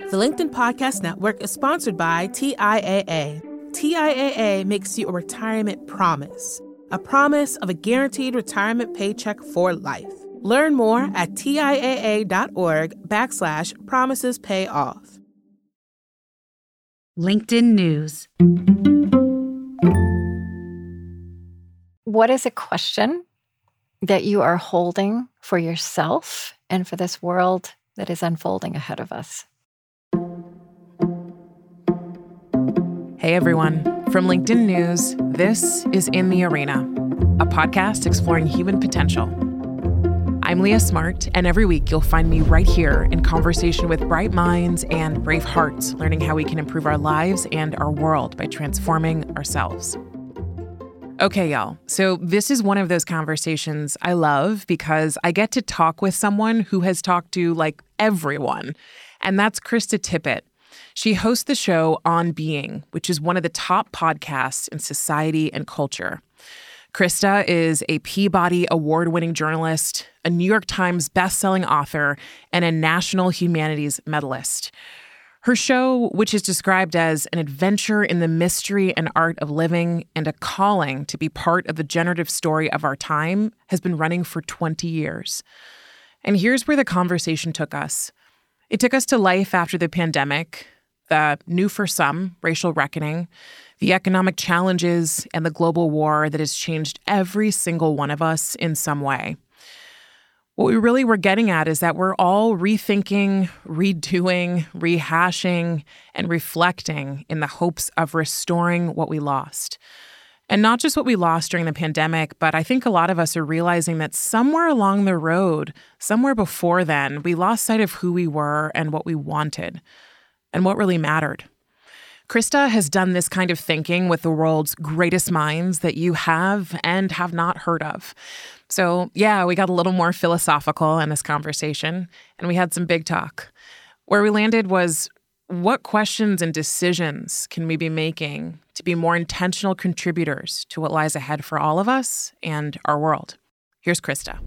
The LinkedIn Podcast Network is sponsored by TIAA. TIAA makes you a retirement promise, a promise of a guaranteed retirement paycheck for life. Learn more at TIAA.org backslash promises pay off. LinkedIn News. What is a question that you are holding for yourself and for this world that is unfolding ahead of us? Hey everyone, from LinkedIn News, this is In the Arena, a podcast exploring human potential. I'm Leah Smart, and every week you'll find me right here in conversation with bright minds and brave hearts, learning how we can improve our lives and our world by transforming ourselves. Okay, y'all. So, this is one of those conversations I love because I get to talk with someone who has talked to like everyone, and that's Krista Tippett. She hosts the show On Being, which is one of the top podcasts in society and culture. Krista is a Peabody Award winning journalist, a New York Times bestselling author, and a National Humanities Medalist. Her show, which is described as an adventure in the mystery and art of living and a calling to be part of the generative story of our time, has been running for 20 years. And here's where the conversation took us it took us to life after the pandemic, the new for some racial reckoning, the economic challenges, and the global war that has changed every single one of us in some way. What we really were getting at is that we're all rethinking, redoing, rehashing, and reflecting in the hopes of restoring what we lost. And not just what we lost during the pandemic, but I think a lot of us are realizing that somewhere along the road, somewhere before then, we lost sight of who we were and what we wanted and what really mattered. Krista has done this kind of thinking with the world's greatest minds that you have and have not heard of. So, yeah, we got a little more philosophical in this conversation, and we had some big talk. Where we landed was what questions and decisions can we be making to be more intentional contributors to what lies ahead for all of us and our world? Here's Krista.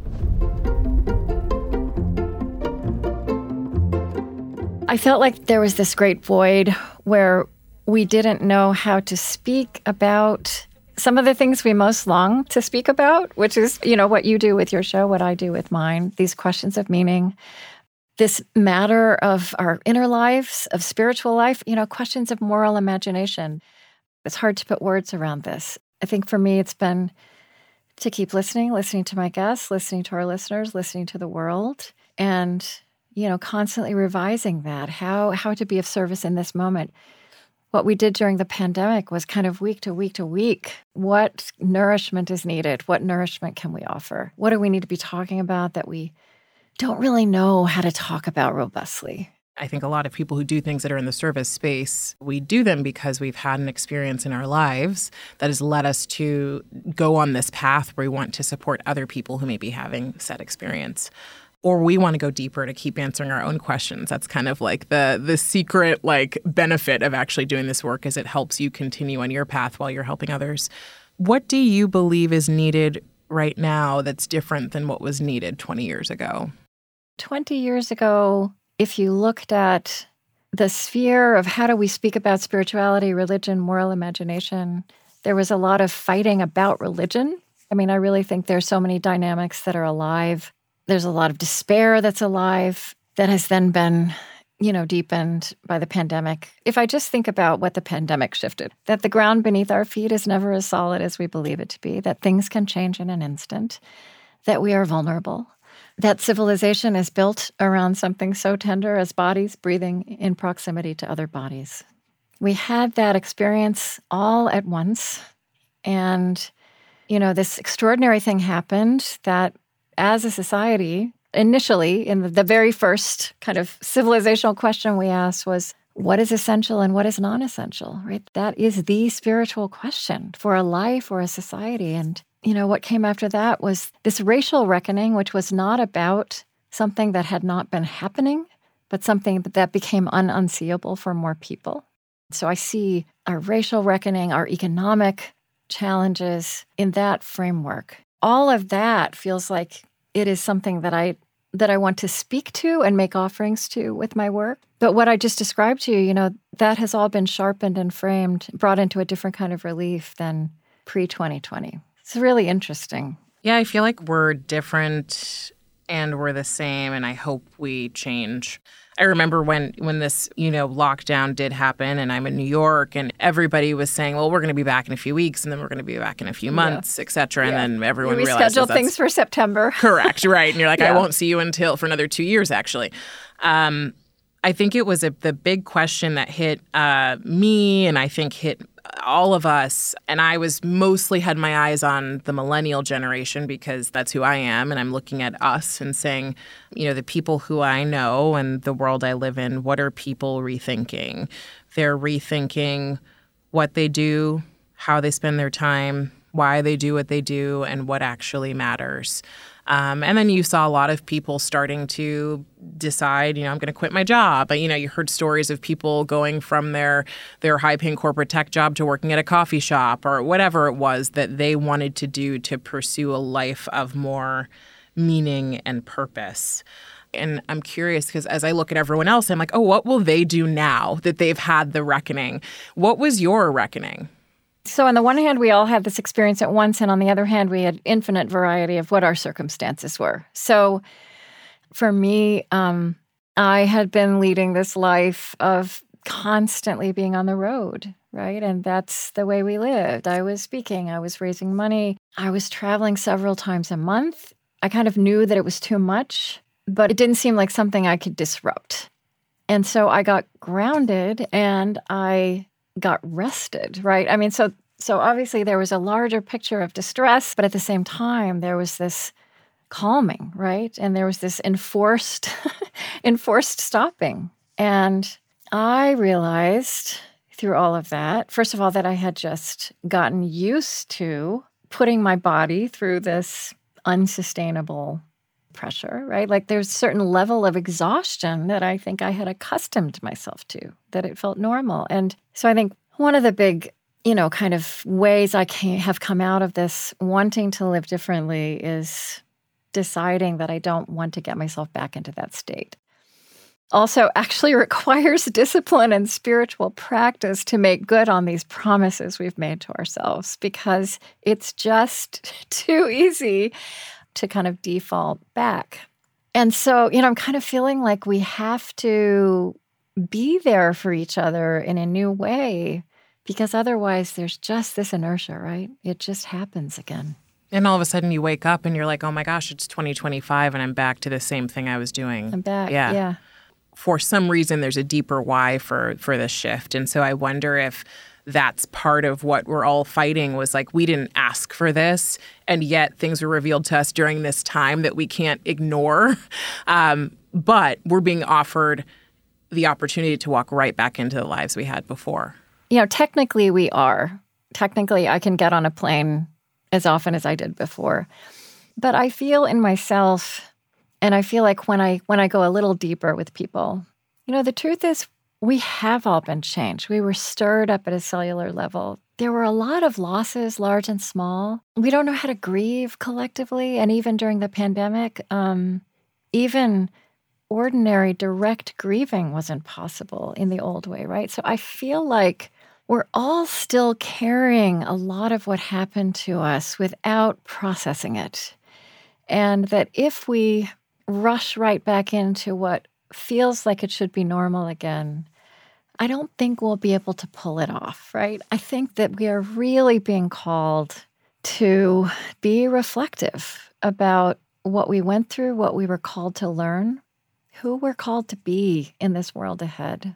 I felt like there was this great void where we didn't know how to speak about some of the things we most long to speak about, which is, you know, what you do with your show, what I do with mine, these questions of meaning, this matter of our inner lives, of spiritual life, you know, questions of moral imagination. It's hard to put words around this. I think for me, it's been to keep listening, listening to my guests, listening to our listeners, listening to the world, and, you know, constantly revising that, how, how to be of service in this moment what we did during the pandemic was kind of week to week to week. What nourishment is needed? What nourishment can we offer? What do we need to be talking about that we don't really know how to talk about robustly? I think a lot of people who do things that are in the service space, we do them because we've had an experience in our lives that has led us to go on this path where we want to support other people who may be having said experience or we want to go deeper to keep answering our own questions. That's kind of like the the secret like benefit of actually doing this work is it helps you continue on your path while you're helping others. What do you believe is needed right now that's different than what was needed 20 years ago? 20 years ago, if you looked at the sphere of how do we speak about spirituality, religion, moral imagination, there was a lot of fighting about religion. I mean, I really think there's so many dynamics that are alive there's a lot of despair that's alive that has then been, you know, deepened by the pandemic. If I just think about what the pandemic shifted, that the ground beneath our feet is never as solid as we believe it to be, that things can change in an instant, that we are vulnerable, that civilization is built around something so tender as bodies breathing in proximity to other bodies. We had that experience all at once. And, you know, this extraordinary thing happened that as a society, initially, in the very first kind of civilizational question we asked was, what is essential and what is non essential, right? That is the spiritual question for a life or a society. And, you know, what came after that was this racial reckoning, which was not about something that had not been happening, but something that became ununseeable for more people. So I see our racial reckoning, our economic challenges in that framework all of that feels like it is something that I that I want to speak to and make offerings to with my work. But what I just described to you, you know, that has all been sharpened and framed, brought into a different kind of relief than pre 2020. It's really interesting. Yeah, I feel like we're different and we're the same, and I hope we change. I remember when when this, you know, lockdown did happen and I'm in New York and everybody was saying, "Well, we're going to be back in a few weeks and then we're going to be back in a few months, yeah. etc." And then everyone we realized reschedule things for September. correct, right? And you're like, yeah. "I won't see you until for another 2 years actually." Um, I think it was a, the big question that hit uh, me and I think hit all of us, and I was mostly had my eyes on the millennial generation because that's who I am. And I'm looking at us and saying, you know, the people who I know and the world I live in, what are people rethinking? They're rethinking what they do, how they spend their time, why they do what they do, and what actually matters. Um, and then you saw a lot of people starting to decide, you know, I'm going to quit my job. But, you know, you heard stories of people going from their their high paying corporate tech job to working at a coffee shop or whatever it was that they wanted to do to pursue a life of more meaning and purpose. And I'm curious because as I look at everyone else, I'm like, oh, what will they do now that they've had the reckoning? What was your reckoning? So, on the one hand, we all had this experience at once, and on the other hand, we had infinite variety of what our circumstances were. So, for me, um, I had been leading this life of constantly being on the road, right? And that's the way we lived. I was speaking, I was raising money, I was traveling several times a month. I kind of knew that it was too much, but it didn't seem like something I could disrupt. And so I got grounded and I got rested, right? I mean, so so obviously there was a larger picture of distress, but at the same time there was this calming, right? And there was this enforced enforced stopping. And I realized through all of that, first of all, that I had just gotten used to putting my body through this unsustainable pressure, right? Like there's a certain level of exhaustion that I think I had accustomed myself to, that it felt normal. And so I think one of the big, you know, kind of ways I can have come out of this wanting to live differently is deciding that I don't want to get myself back into that state. Also, actually requires discipline and spiritual practice to make good on these promises we've made to ourselves because it's just too easy to kind of default back. And so, you know, I'm kind of feeling like we have to be there for each other in a new way because otherwise there's just this inertia, right? It just happens again. And all of a sudden you wake up and you're like, oh my gosh, it's 2025 and I'm back to the same thing I was doing. I'm back. Yeah. Yeah. For some reason, there's a deeper why for for this shift. And so I wonder if that's part of what we're all fighting was like we didn't ask for this and yet things were revealed to us during this time that we can't ignore. Um, but we're being offered the opportunity to walk right back into the lives we had before. You know technically we are. Technically i can get on a plane as often as i did before. But i feel in myself and i feel like when i when i go a little deeper with people you know the truth is we have all been changed. We were stirred up at a cellular level. There were a lot of losses, large and small. We don't know how to grieve collectively. And even during the pandemic, um, even ordinary direct grieving wasn't possible in the old way, right? So I feel like we're all still carrying a lot of what happened to us without processing it. And that if we rush right back into what feels like it should be normal again, I don't think we'll be able to pull it off, right? I think that we are really being called to be reflective about what we went through, what we were called to learn, who we're called to be in this world ahead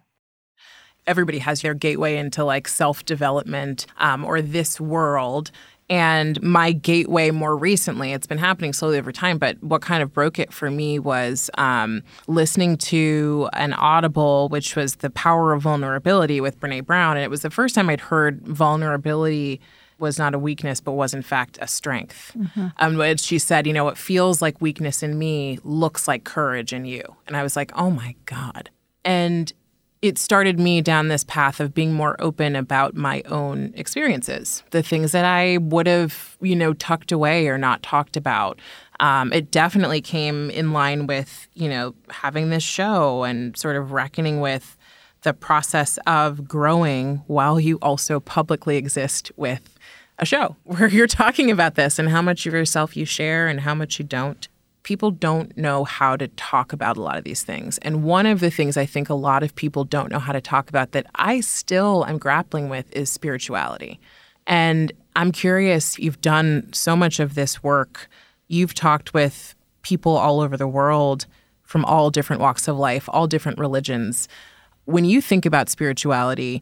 everybody has their gateway into like self development um, or this world. And my gateway more recently, it's been happening slowly over time, but what kind of broke it for me was um, listening to an audible, which was The Power of Vulnerability with Brene Brown. And it was the first time I'd heard vulnerability was not a weakness, but was in fact a strength. Mm-hmm. Um, she said, you know, what feels like weakness in me looks like courage in you. And I was like, oh my God. And it started me down this path of being more open about my own experiences, the things that I would have, you know, tucked away or not talked about. Um, it definitely came in line with, you know, having this show and sort of reckoning with the process of growing while you also publicly exist with a show where you're talking about this and how much of yourself you share and how much you don't. People don't know how to talk about a lot of these things. And one of the things I think a lot of people don't know how to talk about that I still am grappling with is spirituality. And I'm curious, you've done so much of this work. You've talked with people all over the world from all different walks of life, all different religions. When you think about spirituality,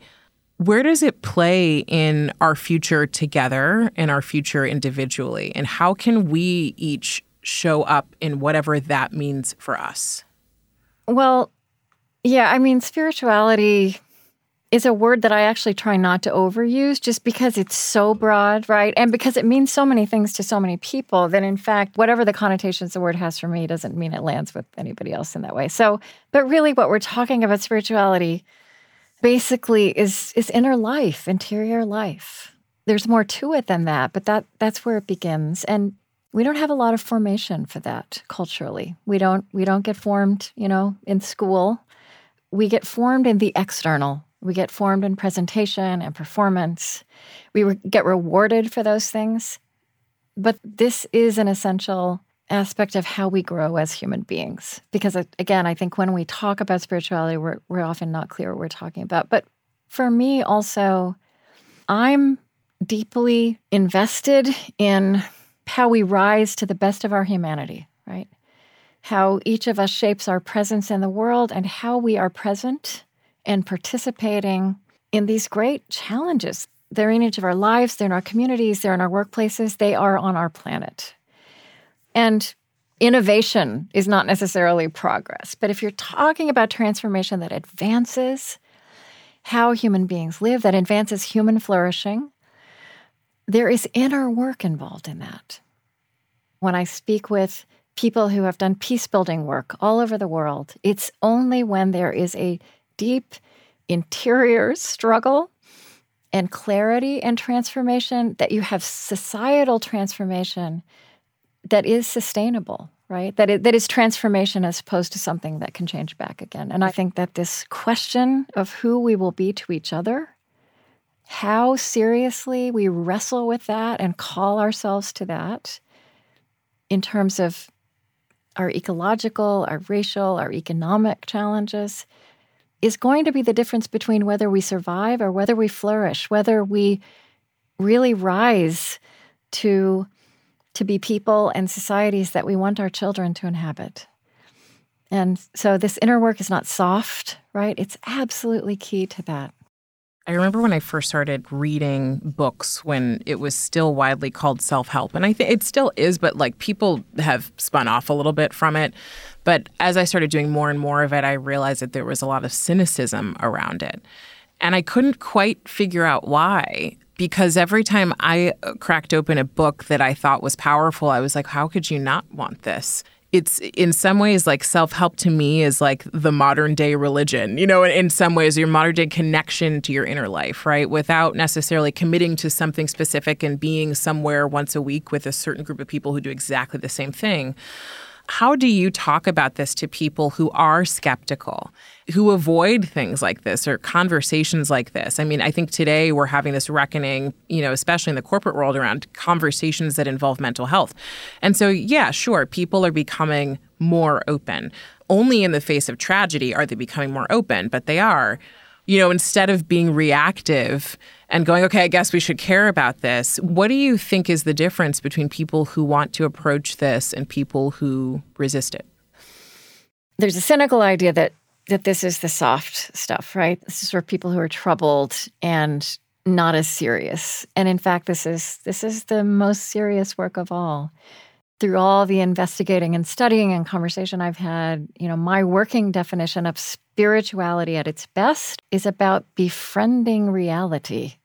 where does it play in our future together and our future individually? And how can we each show up in whatever that means for us? Well, yeah, I mean, spirituality is a word that I actually try not to overuse just because it's so broad, right? And because it means so many things to so many people that, in fact, whatever the connotations the word has for me doesn't mean it lands with anybody else in that way. So, but really, what we're talking about spirituality basically is is inner life, interior life. There's more to it than that, but that that's where it begins. And we don't have a lot of formation for that culturally. We don't we don't get formed, you know, in school. We get formed in the external we get formed in presentation and performance. We re- get rewarded for those things. But this is an essential aspect of how we grow as human beings. Because, uh, again, I think when we talk about spirituality, we're, we're often not clear what we're talking about. But for me, also, I'm deeply invested in how we rise to the best of our humanity, right? How each of us shapes our presence in the world and how we are present and participating in these great challenges. They're in each of our lives, they're in our communities, they're in our workplaces, they are on our planet. And innovation is not necessarily progress, but if you're talking about transformation that advances how human beings live, that advances human flourishing, there is inner work involved in that. When I speak with people who have done peace building work all over the world, it's only when there is a deep interior struggle and clarity and transformation, that you have societal transformation that is sustainable, right? That, it, that is transformation as opposed to something that can change back again. And I think that this question of who we will be to each other, how seriously we wrestle with that and call ourselves to that in terms of our ecological, our racial, our economic challenges is going to be the difference between whether we survive or whether we flourish, whether we really rise to to be people and societies that we want our children to inhabit. And so this inner work is not soft, right? It's absolutely key to that. I remember when I first started reading books when it was still widely called self help. And I think it still is, but like people have spun off a little bit from it. But as I started doing more and more of it, I realized that there was a lot of cynicism around it. And I couldn't quite figure out why. Because every time I uh, cracked open a book that I thought was powerful, I was like, how could you not want this? It's in some ways like self-help to me is like the modern day religion you know in some ways your modern day connection to your inner life right? Without necessarily committing to something specific and being somewhere once a week with a certain group of people who do exactly the same thing how do you talk about this to people who are skeptical, who avoid things like this or conversations like this? I mean, I think today we're having this reckoning, you know, especially in the corporate world around conversations that involve mental health. And so, yeah, sure, people are becoming more open. Only in the face of tragedy are they becoming more open, but they are. You know, instead of being reactive, and going, okay, I guess we should care about this. What do you think is the difference between people who want to approach this and people who resist it? There's a cynical idea that that this is the soft stuff, right? This is for people who are troubled and not as serious. And in fact, this is this is the most serious work of all. Through all the investigating and studying and conversation I've had, you know, my working definition of spirituality at its best is about befriending reality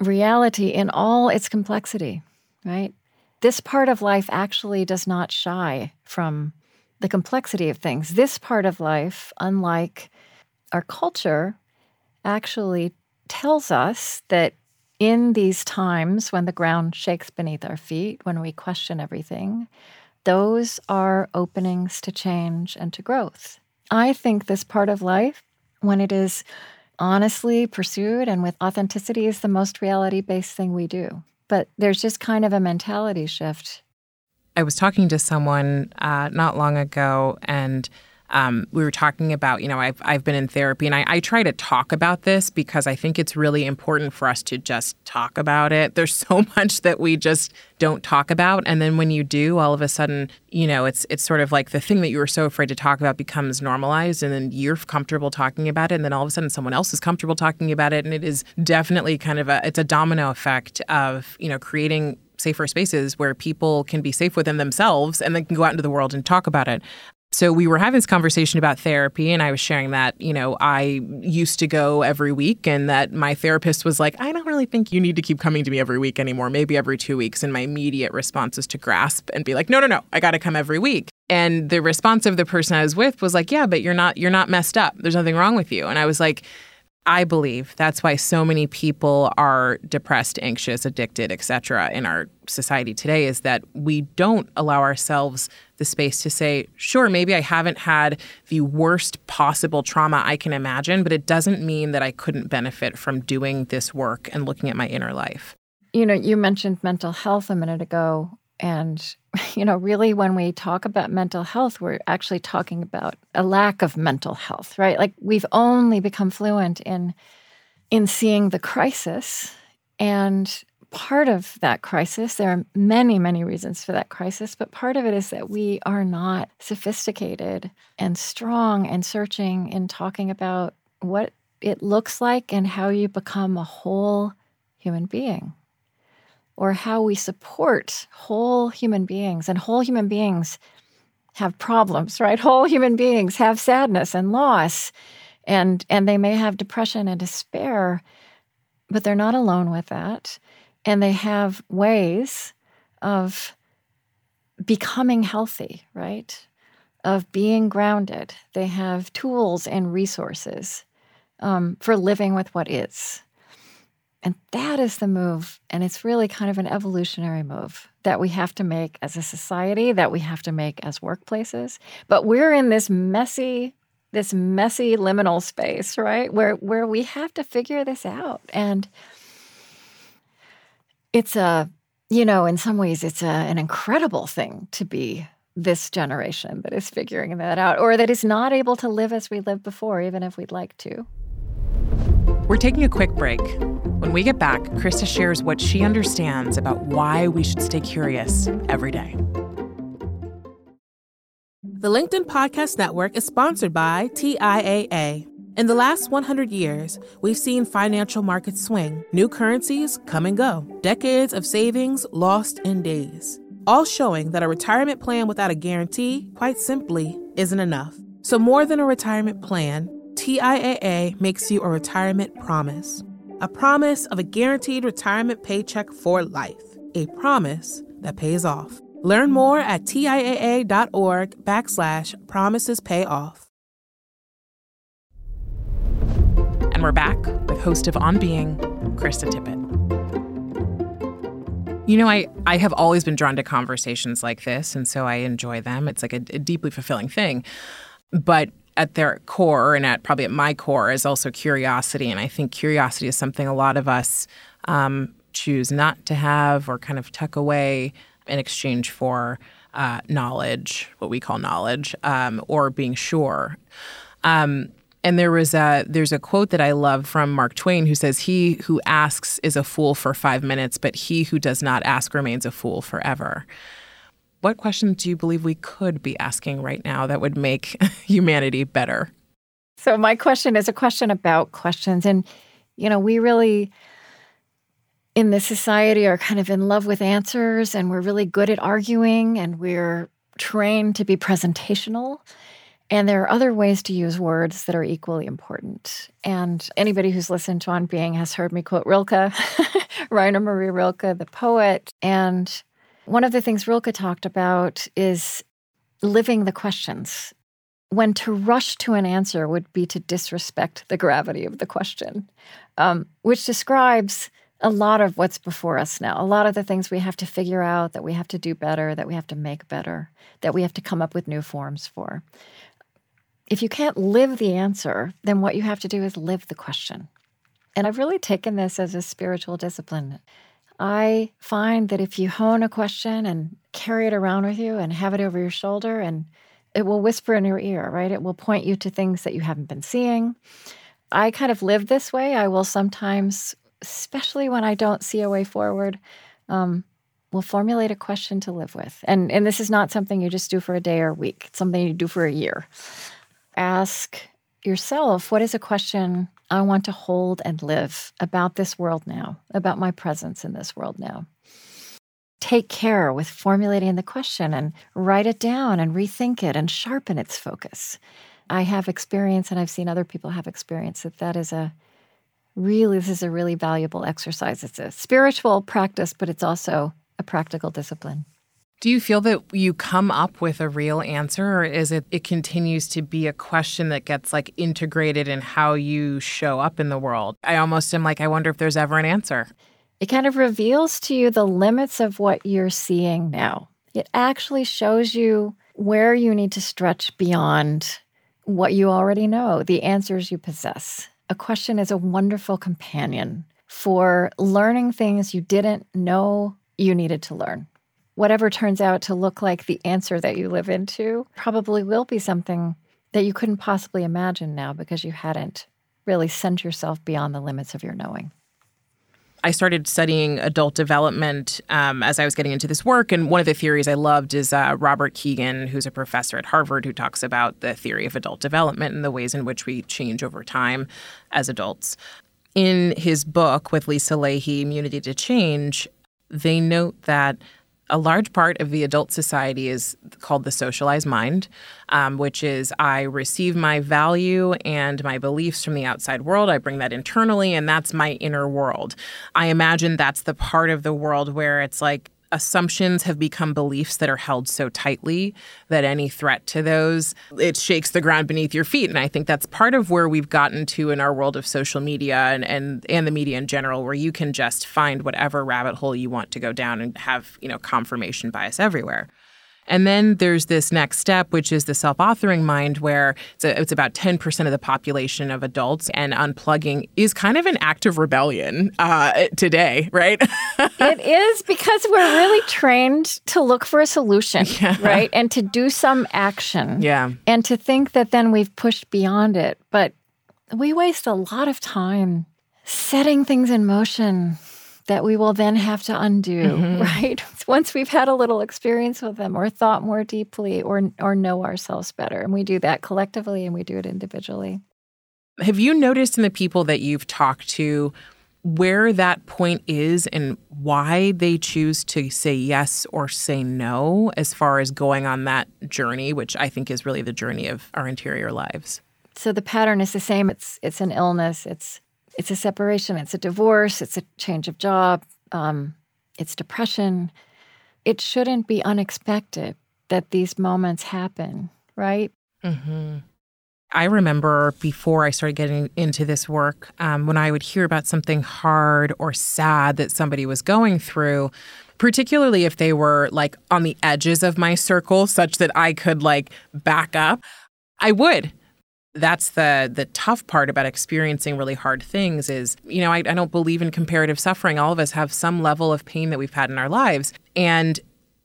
reality in all its complexity, right? This part of life actually does not shy from the complexity of things. This part of life, unlike our culture, actually tells us that in these times when the ground shakes beneath our feet, when we question everything, those are openings to change and to growth. I think this part of life, when it is honestly pursued and with authenticity, is the most reality based thing we do. But there's just kind of a mentality shift. I was talking to someone uh, not long ago, and um, we were talking about, you know, I've, I've been in therapy and I, I try to talk about this because I think it's really important for us to just talk about it. There's so much that we just don't talk about. And then when you do, all of a sudden, you know, it's it's sort of like the thing that you were so afraid to talk about becomes normalized and then you're comfortable talking about it. And then all of a sudden someone else is comfortable talking about it. And it is definitely kind of a it's a domino effect of, you know, creating safer spaces where people can be safe within themselves and then can go out into the world and talk about it. So we were having this conversation about therapy, and I was sharing that, you know, I used to go every week, and that my therapist was like, I don't really think you need to keep coming to me every week anymore, maybe every two weeks. And my immediate response is to grasp and be like, no, no, no, I got to come every week. And the response of the person I was with was like, yeah, but you're not, you're not messed up. There's nothing wrong with you. And I was like, I believe that's why so many people are depressed, anxious, addicted, etc. in our society today is that we don't allow ourselves the space to say, sure, maybe I haven't had the worst possible trauma I can imagine, but it doesn't mean that I couldn't benefit from doing this work and looking at my inner life. You know, you mentioned mental health a minute ago. And, you know, really, when we talk about mental health, we're actually talking about a lack of mental health, right? Like we've only become fluent in in seeing the crisis and part of that crisis there are many many reasons for that crisis but part of it is that we are not sophisticated and strong and searching in talking about what it looks like and how you become a whole human being or how we support whole human beings. And whole human beings have problems, right? Whole human beings have sadness and loss, and, and they may have depression and despair, but they're not alone with that. And they have ways of becoming healthy, right? Of being grounded. They have tools and resources um, for living with what is. And that is the move. And it's really kind of an evolutionary move that we have to make as a society, that we have to make as workplaces. But we're in this messy, this messy liminal space, right? Where where we have to figure this out. And it's a, you know, in some ways it's a, an incredible thing to be this generation that is figuring that out or that is not able to live as we lived before, even if we'd like to. We're taking a quick break. When we get back, Krista shares what she understands about why we should stay curious every day. The LinkedIn Podcast Network is sponsored by TIAA. In the last 100 years, we've seen financial markets swing, new currencies come and go, decades of savings lost in days, all showing that a retirement plan without a guarantee, quite simply, isn't enough. So, more than a retirement plan, TIAA makes you a retirement promise. A promise of a guaranteed retirement paycheck for life. A promise that pays off. Learn more at TIAA.org backslash promises pay off. And we're back with host of On Being, Krista Tippett. You know, I, I have always been drawn to conversations like this, and so I enjoy them. It's like a, a deeply fulfilling thing. But at their core and at probably at my core is also curiosity. And I think curiosity is something a lot of us um, choose not to have or kind of tuck away in exchange for uh, knowledge, what we call knowledge, um, or being sure. Um, and there was a there's a quote that I love from Mark Twain who says, "He who asks is a fool for five minutes, but he who does not ask remains a fool forever." What questions do you believe we could be asking right now that would make humanity better? So, my question is a question about questions. And, you know, we really, in this society, are kind of in love with answers and we're really good at arguing and we're trained to be presentational. And there are other ways to use words that are equally important. And anybody who's listened to On Being has heard me quote Rilke, Rainer Maria Rilke, the poet. And one of the things Rilke talked about is living the questions. When to rush to an answer would be to disrespect the gravity of the question, um, which describes a lot of what's before us now, a lot of the things we have to figure out, that we have to do better, that we have to make better, that we have to come up with new forms for. If you can't live the answer, then what you have to do is live the question. And I've really taken this as a spiritual discipline. I find that if you hone a question and carry it around with you and have it over your shoulder, and it will whisper in your ear, right? It will point you to things that you haven't been seeing. I kind of live this way. I will sometimes especially when I don't see a way forward, um, will formulate a question to live with. And, and this is not something you just do for a day or a week, it's something you do for a year. Ask yourself what is a question I want to hold and live about this world now, about my presence in this world now? Take care with formulating the question and write it down and rethink it and sharpen its focus. I have experience, and I've seen other people have experience, that that is a really, this is a really valuable exercise. It's a spiritual practice, but it's also a practical discipline. Do you feel that you come up with a real answer, or is it it continues to be a question that gets like integrated in how you show up in the world? I almost am like, I wonder if there's ever an answer. It kind of reveals to you the limits of what you're seeing now. It actually shows you where you need to stretch beyond what you already know, the answers you possess a question is a wonderful companion for learning things you didn't know you needed to learn. Whatever turns out to look like the answer that you live into probably will be something that you couldn't possibly imagine now because you hadn't really sent yourself beyond the limits of your knowing. I started studying adult development um, as I was getting into this work. And one of the theories I loved is uh, Robert Kegan, who's a professor at Harvard, who talks about the theory of adult development and the ways in which we change over time as adults. In his book with Lisa Lahey, Immunity to Change, they note that a large part of the adult society is called the socialized mind, um, which is I receive my value and my beliefs from the outside world. I bring that internally, and that's my inner world. I imagine that's the part of the world where it's like assumptions have become beliefs that are held so tightly that any threat to those it shakes the ground beneath your feet. And i think that's part of where we've gotten to in our world of social media and and, and the media in general where you can just find whatever rabbit hole you want to go down and have you know confirmation bias everywhere and then there's this next step, which is the self authoring mind, where it's, a, it's, about 10% of the population of adults, and unplugging is kind of an act of rebellion uh, today, right? it is because we're really trained to look for a solution, yeah. right? And to do some action. Yeah. And to think that then we've pushed beyond it. But we waste a lot of time setting things in motion that we will then have to undo, mm-hmm. right? Once we've had a little experience with them or thought more deeply or or know ourselves better. And we do that collectively and we do it individually. Have you noticed in the people that you've talked to where that point is and why they choose to say yes or say no as far as going on that journey, which I think is really the journey of our interior lives? So the pattern is the same. It's it's an illness. It's it's a separation, it's a divorce, it's a change of job, um, it's depression. It shouldn't be unexpected that these moments happen, right? Mm-hmm. I remember before I started getting into this work, um, when I would hear about something hard or sad that somebody was going through, particularly if they were like on the edges of my circle, such that I could like back up, I would that's the the tough part about experiencing really hard things is you know I, I, don't believe in comparative suffering. All of us have some level of pain that we've had in our lives. And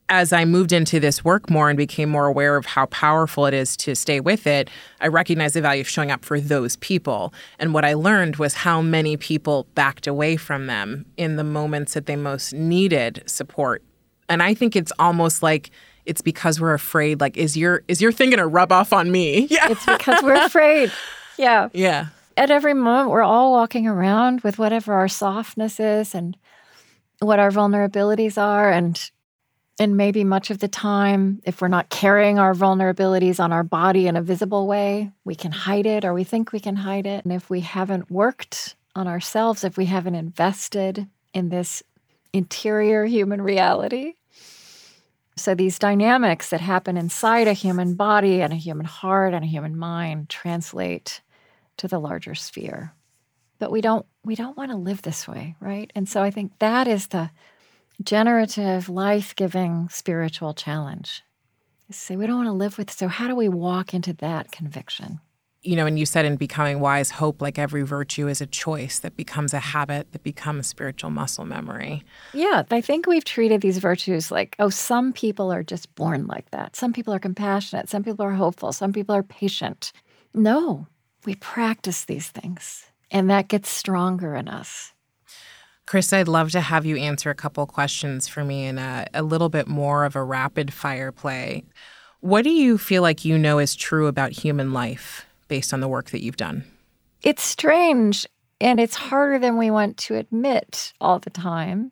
as i moved into this work more and became more aware of how powerful it is to stay with it i recognized the value of showing up for those people. And what i learned was how many people backed away from them in the moments that they most needed support. And i think it's almost like it's because we're afraid like is your is your thing going to rub off on me? Yeah. It's because we're afraid. Yeah. Yeah. At every moment we're all walking around with whatever our softness is and what our vulnerabilities are and and maybe much of the time if we're not carrying our vulnerabilities on our body in a visible way we can hide it or we think we can hide it. And if we haven't worked on ourselves if we haven't invested in this interior human reality so, these dynamics that happen inside a human body and a human heart and a human mind translate to the larger sphere. but we don't we don't want to live this way, right? And so I think that is the generative, life-giving spiritual challenge. Say we don't want to live with so how do we walk into that conviction? You know, and you said in Becoming Wise, hope, like every virtue, is a choice that becomes a habit that becomes spiritual muscle memory. Yeah, I think we've treated these virtues like, oh, some people are just born like that. Some people are compassionate. Some people are hopeful. Some people are patient. No, we practice these things, and that gets stronger in us. Chris, I'd love to have you answer a couple questions for me in a, a little bit more of a rapid fire play. What do you feel like you know is true about human life? Based on the work that you've done? It's strange and it's harder than we want to admit all the time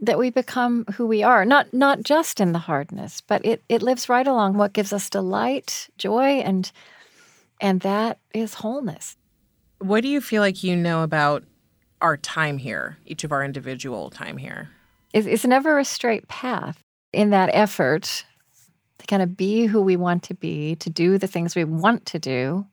that we become who we are. Not not just in the hardness but it it lives right along what gives us delight joy and and that is wholeness. What do you feel like you know about our time here each of our individual time here? It's, it's never a straight path in that effort to kind of be who we want to be to do the things we want to do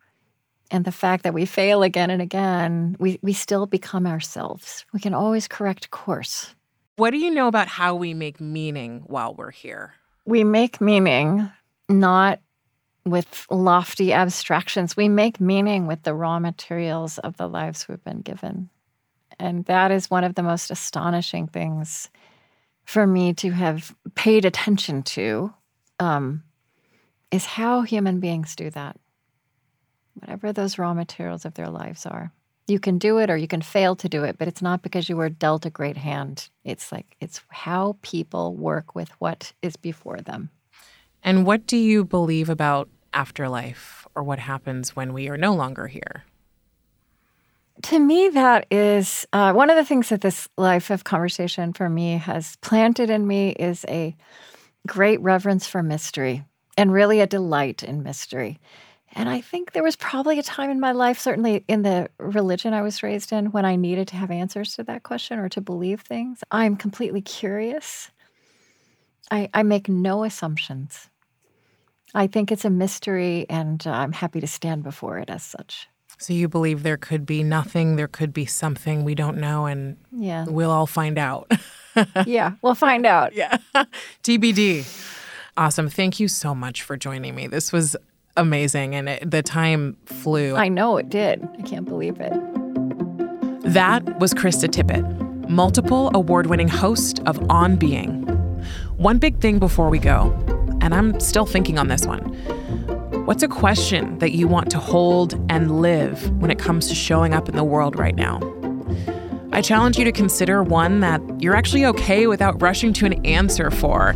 and the fact that we fail again and again, we, we still become ourselves. We can always correct course. What do you know about how we make meaning while we're here? We make meaning not with lofty abstractions. We make meaning with the raw materials of the lives we've been given. And that is one of the most astonishing things for me to have paid attention to um, is how human beings do that whatever those raw materials of their lives are. You can do it or you can fail to do it, but it's not because you were dealt a great hand. It's like it's how people work with what is before them. And what do you believe about afterlife or what happens when we are no longer here? To me, that is uh, one of the things that this life of conversation for me has planted in me is a great reverence for mystery and really a delight in mystery. And I think there was probably a time in my life, certainly in the religion I was raised in, when I needed to have answers to that question or to believe things. I'm completely curious. I, I make no assumptions. I think it's a mystery, and I'm happy to stand before it as such. So you believe there could be nothing, there could be something we don't know, and yeah. we'll all find out. yeah, we'll find out. Yeah. TBD. Awesome. Thank you so much for joining me. This was amazing and it, the time flew. I know it did. I can't believe it. That was Krista Tippett, multiple award winning host of On Being. One big thing before we go, and I'm still thinking on this one. What's a question that you want to hold and live when it comes to showing up in the world right now? I challenge you to consider one that you're actually okay without rushing to an answer for,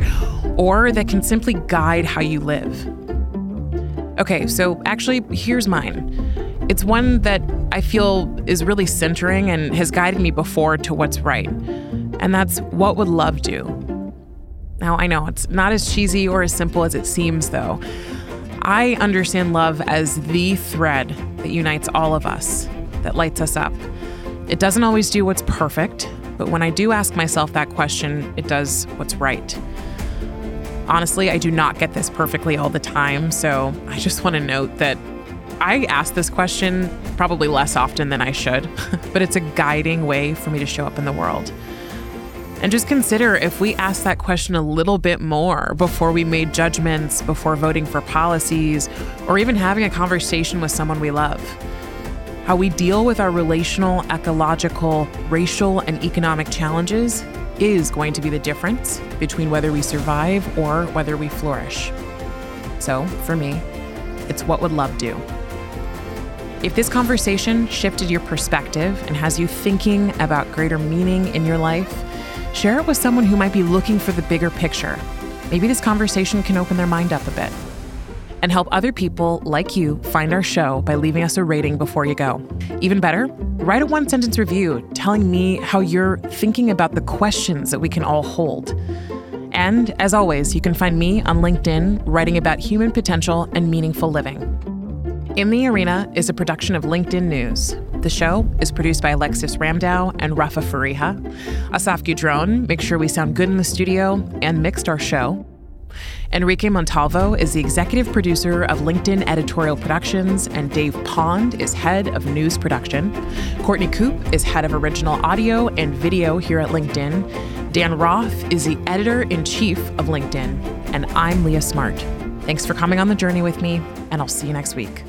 or that can simply guide how you live. Okay, so actually, here's mine. It's one that I feel is really centering and has guided me before to what's right. And that's what would love do? Now, I know it's not as cheesy or as simple as it seems, though. I understand love as the thread that unites all of us, that lights us up. It doesn't always do what's perfect, but when I do ask myself that question, it does what's right. Honestly, I do not get this perfectly all the time, so I just want to note that I ask this question probably less often than I should, but it's a guiding way for me to show up in the world. And just consider if we ask that question a little bit more before we made judgments, before voting for policies, or even having a conversation with someone we love. How we deal with our relational, ecological, racial, and economic challenges is going to be the difference between whether we survive or whether we flourish. So, for me, it's what would love do? If this conversation shifted your perspective and has you thinking about greater meaning in your life, share it with someone who might be looking for the bigger picture. Maybe this conversation can open their mind up a bit and help other people like you find our show by leaving us a rating before you go. Even better, write a one sentence review telling me how you're thinking about the questions that we can all hold. And as always, you can find me on LinkedIn writing about human potential and meaningful living. In the Arena is a production of LinkedIn News. The show is produced by Alexis Ramdow and Rafa Fariha. Asaf Gudron makes sure we sound good in the studio and mixed our show. Enrique Montalvo is the executive producer of LinkedIn Editorial Productions, and Dave Pond is head of news production. Courtney Coupe is head of original audio and video here at LinkedIn. Dan Roth is the editor in chief of LinkedIn. And I'm Leah Smart. Thanks for coming on the journey with me, and I'll see you next week.